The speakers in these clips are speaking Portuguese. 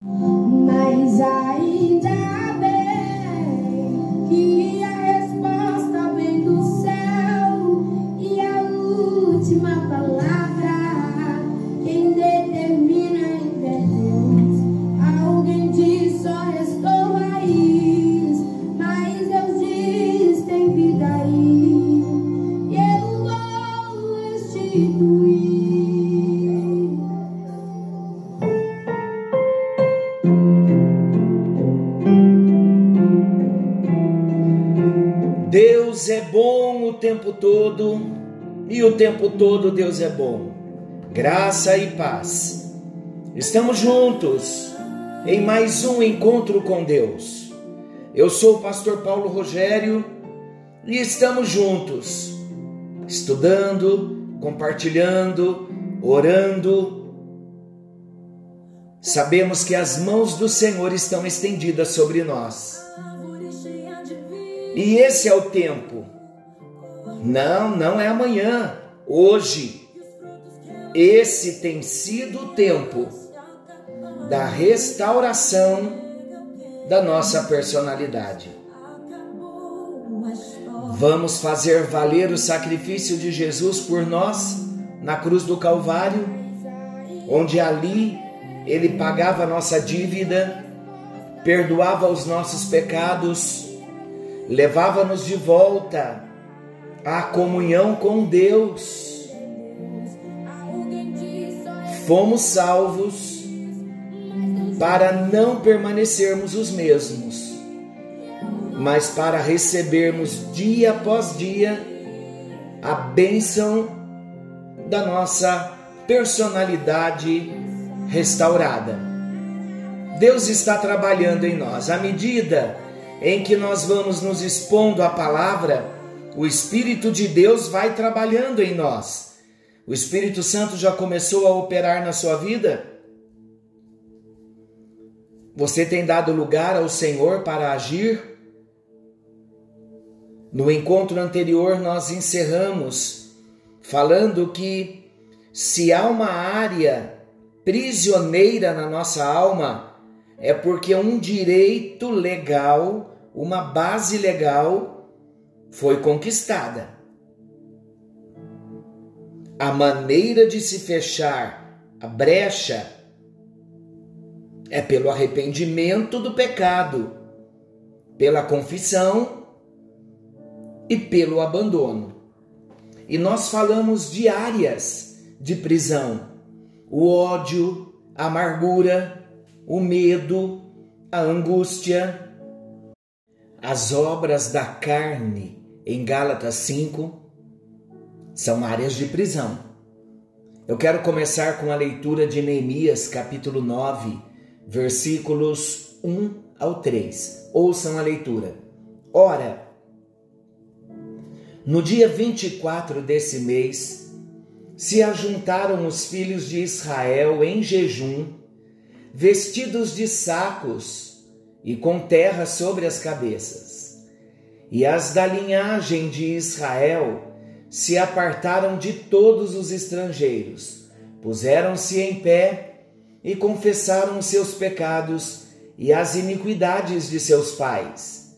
Mas ainda bem tempo todo e o tempo todo Deus é bom. Graça e paz. Estamos juntos em mais um encontro com Deus. Eu sou o pastor Paulo Rogério e estamos juntos, estudando, compartilhando, orando. Sabemos que as mãos do Senhor estão estendidas sobre nós. E esse é o tempo. Não, não é amanhã, hoje. Esse tem sido o tempo da restauração da nossa personalidade. Vamos fazer valer o sacrifício de Jesus por nós na cruz do Calvário, onde ali ele pagava a nossa dívida, perdoava os nossos pecados, levava-nos de volta à comunhão com Deus. Fomos salvos para não permanecermos os mesmos, mas para recebermos dia após dia a bênção da nossa personalidade restaurada. Deus está trabalhando em nós à medida em que nós vamos nos expondo à palavra, o Espírito de Deus vai trabalhando em nós. O Espírito Santo já começou a operar na sua vida? Você tem dado lugar ao Senhor para agir? No encontro anterior, nós encerramos falando que se há uma área prisioneira na nossa alma, é porque um direito legal, uma base legal, foi conquistada. A maneira de se fechar a brecha é pelo arrependimento do pecado, pela confissão e pelo abandono. E nós falamos de áreas de prisão: o ódio, a amargura, o medo, a angústia, as obras da carne em Gálatas 5 são áreas de prisão. Eu quero começar com a leitura de Neemias, capítulo 9, versículos 1 ao 3. Ouçam a leitura. Ora, no dia 24 desse mês, se ajuntaram os filhos de Israel em jejum, vestidos de sacos e com terra sobre as cabeças. E as da linhagem de Israel se apartaram de todos os estrangeiros, puseram-se em pé e confessaram seus pecados e as iniquidades de seus pais.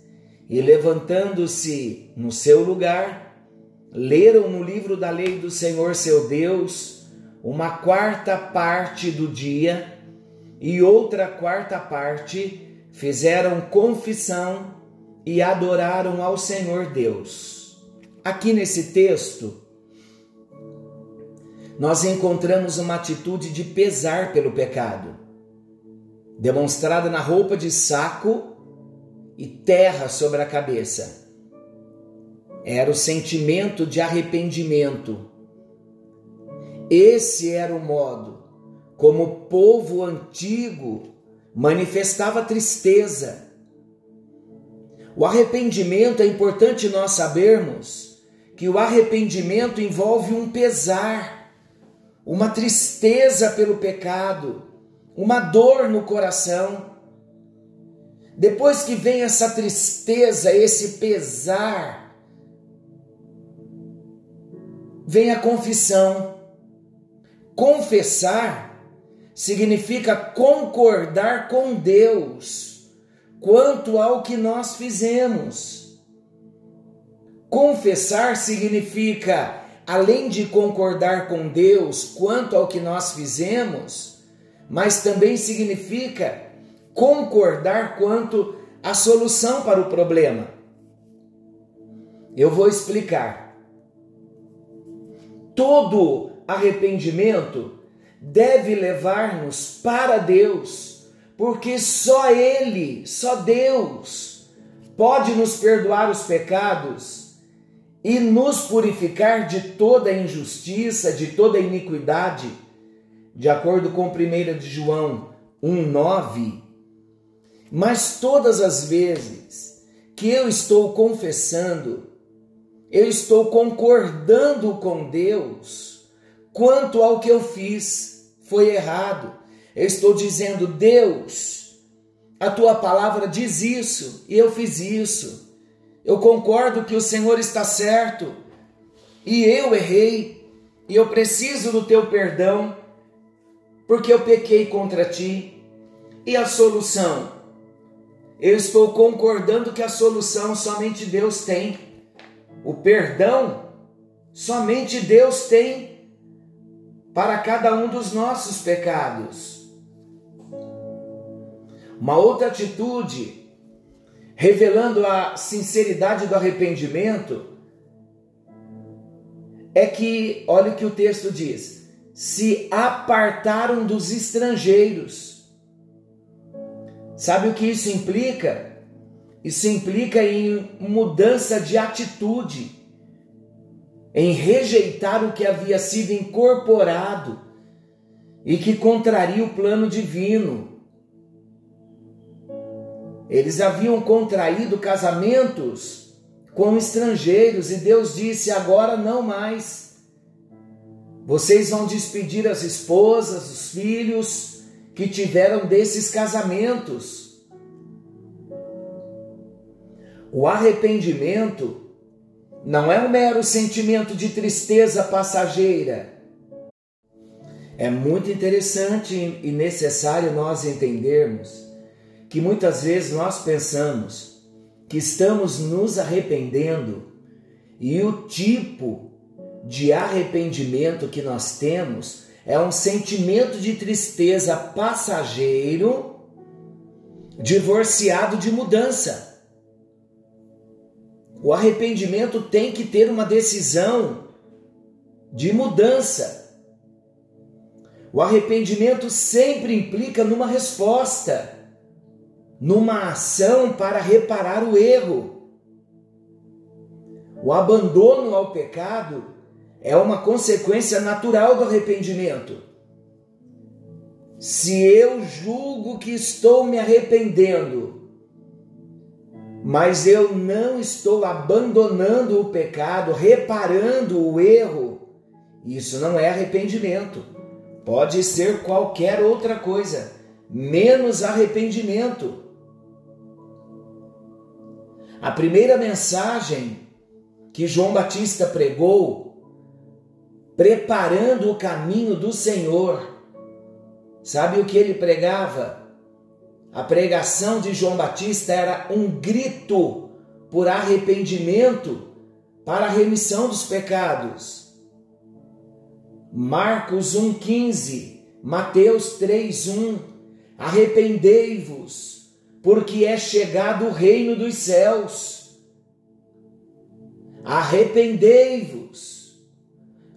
E levantando-se no seu lugar, leram no livro da lei do Senhor seu Deus uma quarta parte do dia e outra quarta parte fizeram confissão e adoraram ao Senhor Deus. Aqui nesse texto, nós encontramos uma atitude de pesar pelo pecado, demonstrada na roupa de saco e terra sobre a cabeça. Era o sentimento de arrependimento. Esse era o modo como o povo antigo manifestava tristeza. O arrependimento é importante nós sabermos que o arrependimento envolve um pesar, uma tristeza pelo pecado, uma dor no coração. Depois que vem essa tristeza, esse pesar, vem a confissão. Confessar significa concordar com Deus quanto ao que nós fizemos. Confessar significa, além de concordar com Deus quanto ao que nós fizemos, mas também significa concordar quanto à solução para o problema. Eu vou explicar. Todo arrependimento deve levar-nos para Deus, porque só Ele, só Deus, pode nos perdoar os pecados e nos purificar de toda injustiça, de toda iniquidade, de acordo com 1 de João 1,9. Mas todas as vezes que eu estou confessando, eu estou concordando com Deus quanto ao que eu fiz foi errado. Eu estou dizendo, Deus, a tua palavra diz isso e eu fiz isso. Eu concordo que o Senhor está certo e eu errei e eu preciso do teu perdão porque eu pequei contra ti. E a solução? Eu estou concordando que a solução somente Deus tem. O perdão somente Deus tem para cada um dos nossos pecados. Uma outra atitude, revelando a sinceridade do arrependimento, é que, olha o que o texto diz: se apartaram dos estrangeiros Sabe o que isso implica? Isso implica em mudança de atitude, em rejeitar o que havia sido incorporado e que contraria o plano divino. Eles haviam contraído casamentos com estrangeiros e Deus disse: agora não mais. Vocês vão despedir as esposas, os filhos, que tiveram desses casamentos. O arrependimento não é um mero sentimento de tristeza passageira. É muito interessante e necessário nós entendermos que muitas vezes nós pensamos que estamos nos arrependendo e o tipo de arrependimento que nós temos é um sentimento de tristeza passageiro, divorciado de mudança. O arrependimento tem que ter uma decisão de mudança. O arrependimento sempre implica numa resposta, numa ação para reparar o erro. O abandono ao pecado é uma consequência natural do arrependimento. Se eu julgo que estou me arrependendo, mas eu não estou abandonando o pecado, reparando o erro, isso não é arrependimento. Pode ser qualquer outra coisa, menos arrependimento. A primeira mensagem que João Batista pregou preparando o caminho do Senhor. Sabe o que ele pregava? A pregação de João Batista era um grito por arrependimento para a remissão dos pecados. Marcos 1,15, Mateus 3,1 Arrependei-vos, porque é chegado o reino dos céus. Arrependei-vos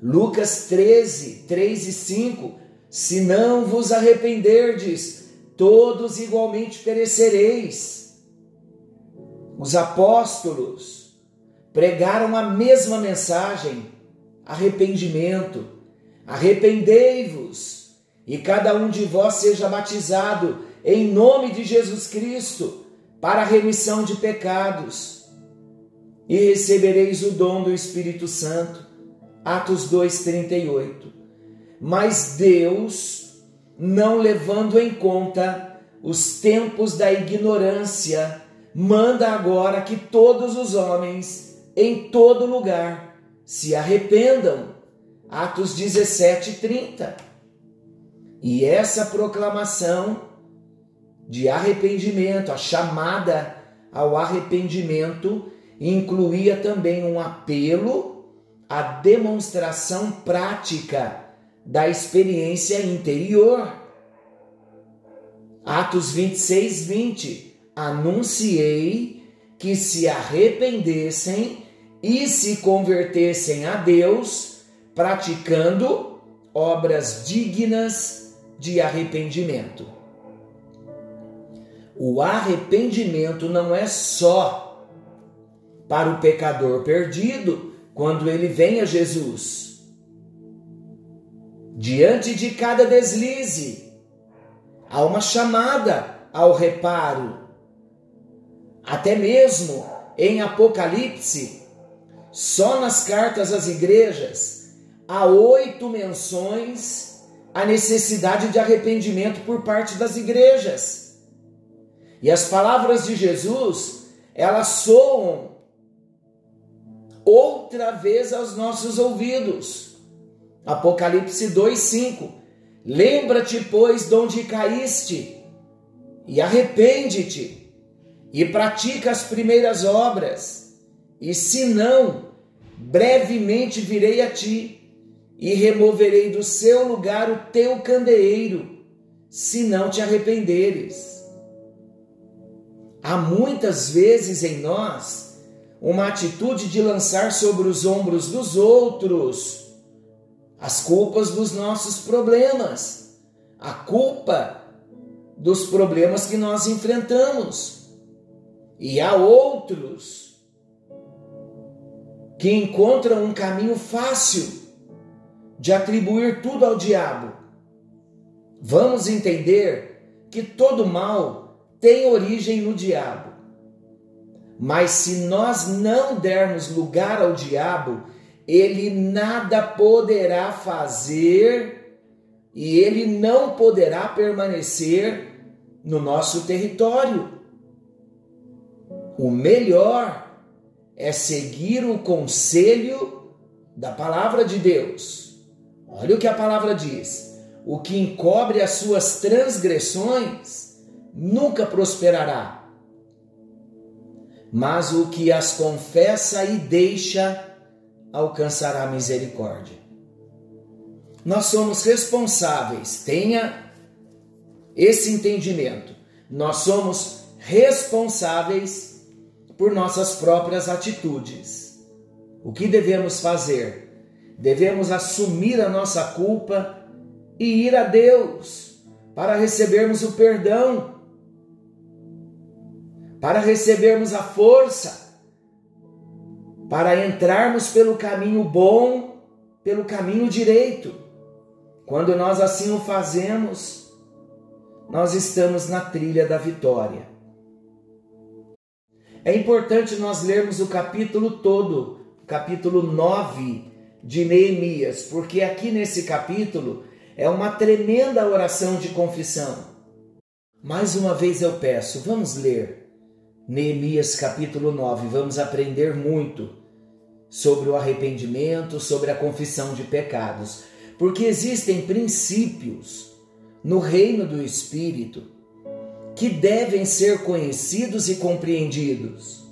Lucas 13, 3 e 5: Se não vos arrependerdes, todos igualmente perecereis. Os apóstolos pregaram a mesma mensagem: arrependimento. Arrependei-vos, e cada um de vós seja batizado em nome de Jesus Cristo para a remissão de pecados, e recebereis o dom do Espírito Santo Atos 2:38. Mas Deus, não levando em conta os tempos da ignorância, manda agora que todos os homens em todo lugar se arrependam. Atos 17:30. E essa proclamação de arrependimento, a chamada ao arrependimento, incluía também um apelo à demonstração prática da experiência interior. Atos 26, 20. Anunciei que se arrependessem e se convertessem a Deus, praticando obras dignas de arrependimento. O arrependimento não é só para o pecador perdido quando ele vem a Jesus. Diante de cada deslize, há uma chamada ao reparo. Até mesmo em Apocalipse, só nas cartas às igrejas, há oito menções à necessidade de arrependimento por parte das igrejas. E as palavras de Jesus, elas soam outra vez aos nossos ouvidos. Apocalipse 2:5. Lembra-te, pois, de onde caíste, e arrepende-te, e pratica as primeiras obras, e se não, brevemente virei a ti, e removerei do seu lugar o teu candeeiro, se não te arrependeres. Há muitas vezes em nós uma atitude de lançar sobre os ombros dos outros as culpas dos nossos problemas, a culpa dos problemas que nós enfrentamos. E há outros que encontram um caminho fácil de atribuir tudo ao diabo. Vamos entender que todo mal tem origem no diabo. Mas se nós não dermos lugar ao diabo, ele nada poderá fazer e ele não poderá permanecer no nosso território. O melhor é seguir o conselho da palavra de Deus. Olha o que a palavra diz: o que encobre as suas transgressões nunca prosperará. Mas o que as confessa e deixa alcançará misericórdia. Nós somos responsáveis, tenha esse entendimento. Nós somos responsáveis por nossas próprias atitudes. O que devemos fazer? Devemos assumir a nossa culpa e ir a Deus para recebermos o perdão para recebermos a força, para entrarmos pelo caminho bom, pelo caminho direito. Quando nós assim o fazemos, nós estamos na trilha da vitória. É importante nós lermos o capítulo todo, capítulo 9 de Neemias, porque aqui nesse capítulo é uma tremenda oração de confissão. Mais uma vez eu peço, vamos ler Neemias capítulo 9. Vamos aprender muito sobre o arrependimento, sobre a confissão de pecados, porque existem princípios no reino do Espírito que devem ser conhecidos e compreendidos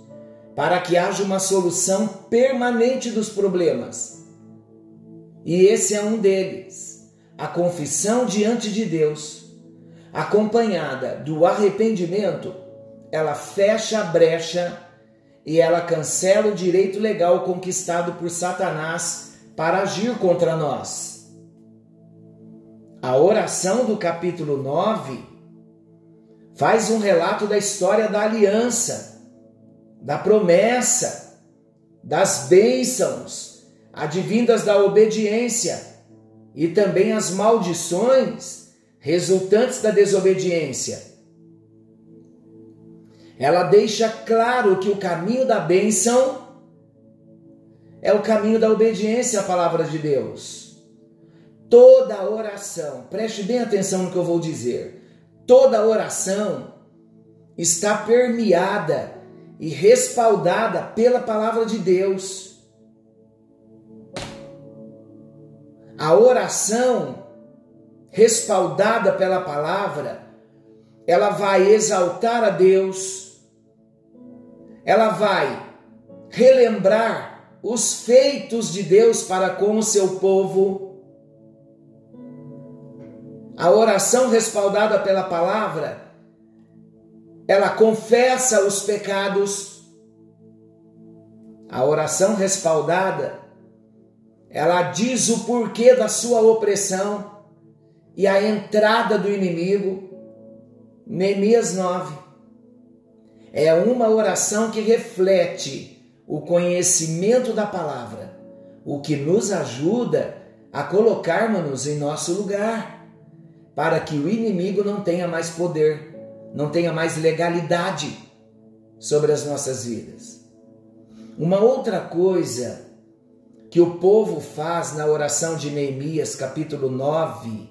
para que haja uma solução permanente dos problemas. E esse é um deles, a confissão diante de Deus, acompanhada do arrependimento ela fecha a brecha e ela cancela o direito legal conquistado por Satanás para agir contra nós. A oração do capítulo 9 faz um relato da história da aliança, da promessa, das bênçãos advindas da obediência e também as maldições resultantes da desobediência ela deixa claro que o caminho da bênção é o caminho da obediência à palavra de Deus. Toda oração, preste bem atenção no que eu vou dizer, toda oração está permeada e respaldada pela palavra de Deus. A oração respaldada pela palavra, ela vai exaltar a Deus, ela vai relembrar os feitos de Deus para com o seu povo. A oração respaldada pela palavra, ela confessa os pecados. A oração respaldada, ela diz o porquê da sua opressão e a entrada do inimigo. Neemias 9. É uma oração que reflete o conhecimento da palavra, o que nos ajuda a colocarmos-nos em nosso lugar, para que o inimigo não tenha mais poder, não tenha mais legalidade sobre as nossas vidas. Uma outra coisa que o povo faz na oração de Neemias, capítulo 9,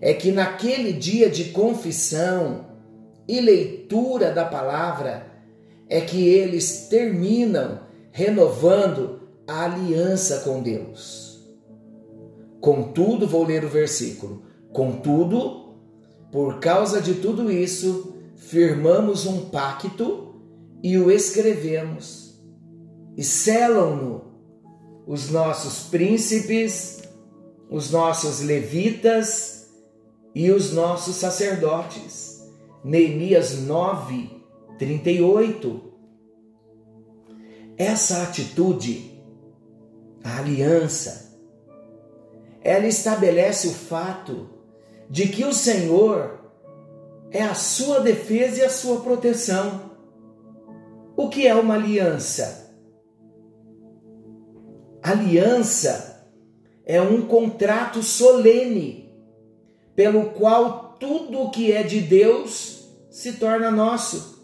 é que naquele dia de confissão e leitura da palavra, é que eles terminam renovando a aliança com Deus. Contudo, vou ler o versículo. Contudo, por causa de tudo isso, firmamos um pacto e o escrevemos, e selam-no os nossos príncipes, os nossos levitas, e os nossos sacerdotes. Neemias 9, 38. Essa atitude, a aliança, ela estabelece o fato de que o Senhor é a sua defesa e a sua proteção. O que é uma aliança? Aliança é um contrato solene pelo qual tudo o que é de Deus se torna nosso.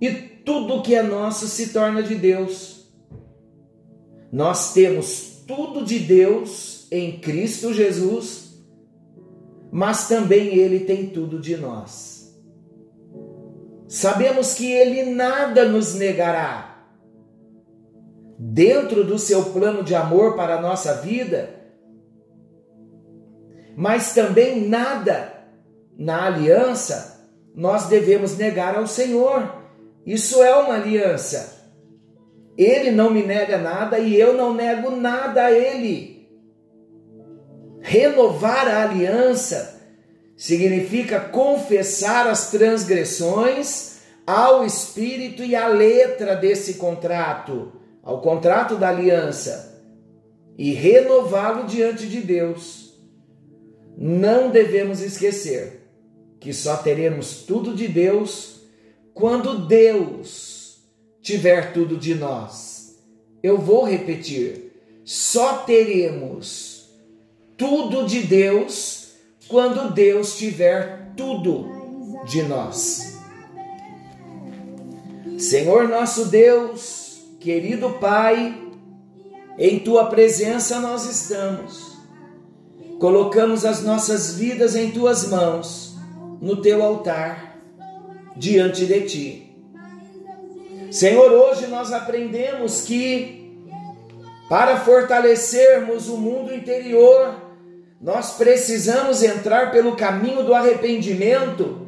E tudo o que é nosso se torna de Deus. Nós temos tudo de Deus em Cristo Jesus, mas também Ele tem tudo de nós. Sabemos que Ele nada nos negará. Dentro do seu plano de amor para a nossa vida, mas também nada na aliança nós devemos negar ao Senhor. Isso é uma aliança. Ele não me nega nada e eu não nego nada a ele. Renovar a aliança significa confessar as transgressões ao espírito e à letra desse contrato, ao contrato da aliança, e renová-lo diante de Deus não devemos esquecer que só teremos tudo de Deus quando Deus tiver tudo de nós. Eu vou repetir: só teremos tudo de Deus quando Deus tiver tudo de nós. Senhor nosso Deus, querido Pai, em tua presença nós estamos colocamos as nossas vidas em tuas mãos, no teu altar, diante de ti. Senhor, hoje nós aprendemos que para fortalecermos o mundo interior, nós precisamos entrar pelo caminho do arrependimento,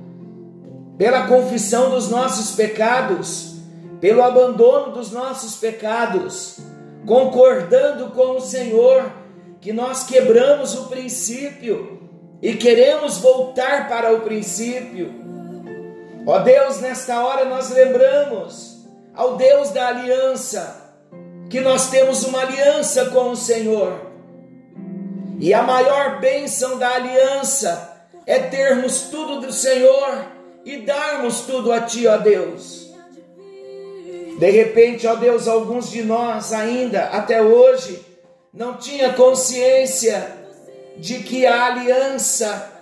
pela confissão dos nossos pecados, pelo abandono dos nossos pecados, concordando com o Senhor que nós quebramos o princípio e queremos voltar para o princípio. Ó Deus, nesta hora nós lembramos ao Deus da aliança que nós temos uma aliança com o Senhor. E a maior bênção da aliança é termos tudo do Senhor e darmos tudo a Ti, ó Deus. De repente, ó Deus, alguns de nós ainda, até hoje, não tinha consciência de que a aliança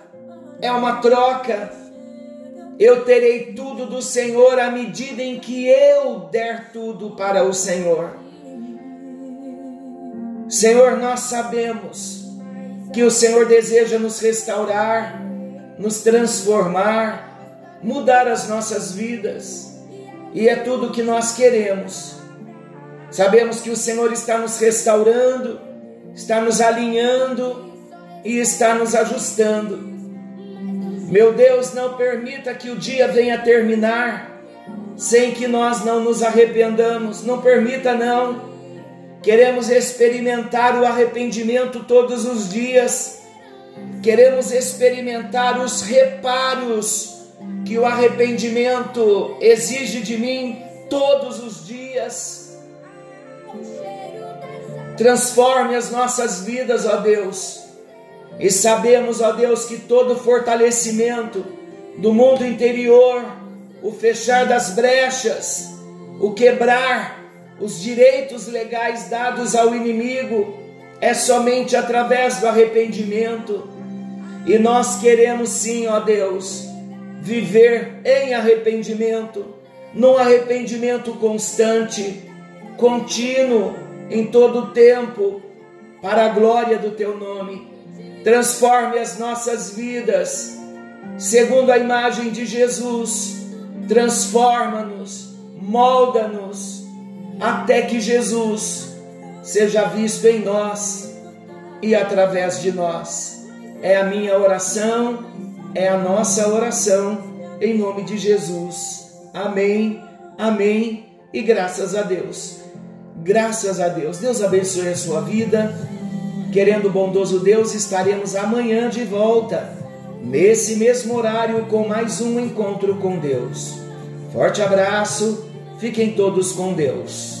é uma troca. Eu terei tudo do Senhor à medida em que eu der tudo para o Senhor. Senhor, nós sabemos que o Senhor deseja nos restaurar, nos transformar, mudar as nossas vidas, e é tudo o que nós queremos. Sabemos que o Senhor está nos restaurando, está nos alinhando e está nos ajustando. Meu Deus, não permita que o dia venha terminar sem que nós não nos arrependamos. Não permita, não. Queremos experimentar o arrependimento todos os dias. Queremos experimentar os reparos que o arrependimento exige de mim todos os dias. Transforme as nossas vidas, ó Deus. E sabemos, ó Deus, que todo fortalecimento do mundo interior, o fechar das brechas, o quebrar os direitos legais dados ao inimigo, é somente através do arrependimento. E nós queremos sim, ó Deus, viver em arrependimento, num arrependimento constante, contínuo, em todo o tempo, para a glória do teu nome. Transforme as nossas vidas segundo a imagem de Jesus. Transforma-nos, molda-nos, até que Jesus seja visto em nós e através de nós. É a minha oração, é a nossa oração, em nome de Jesus. Amém, amém e graças a Deus. Graças a Deus. Deus abençoe a sua vida. Querendo bondoso Deus, estaremos amanhã de volta, nesse mesmo horário, com mais um encontro com Deus. Forte abraço, fiquem todos com Deus.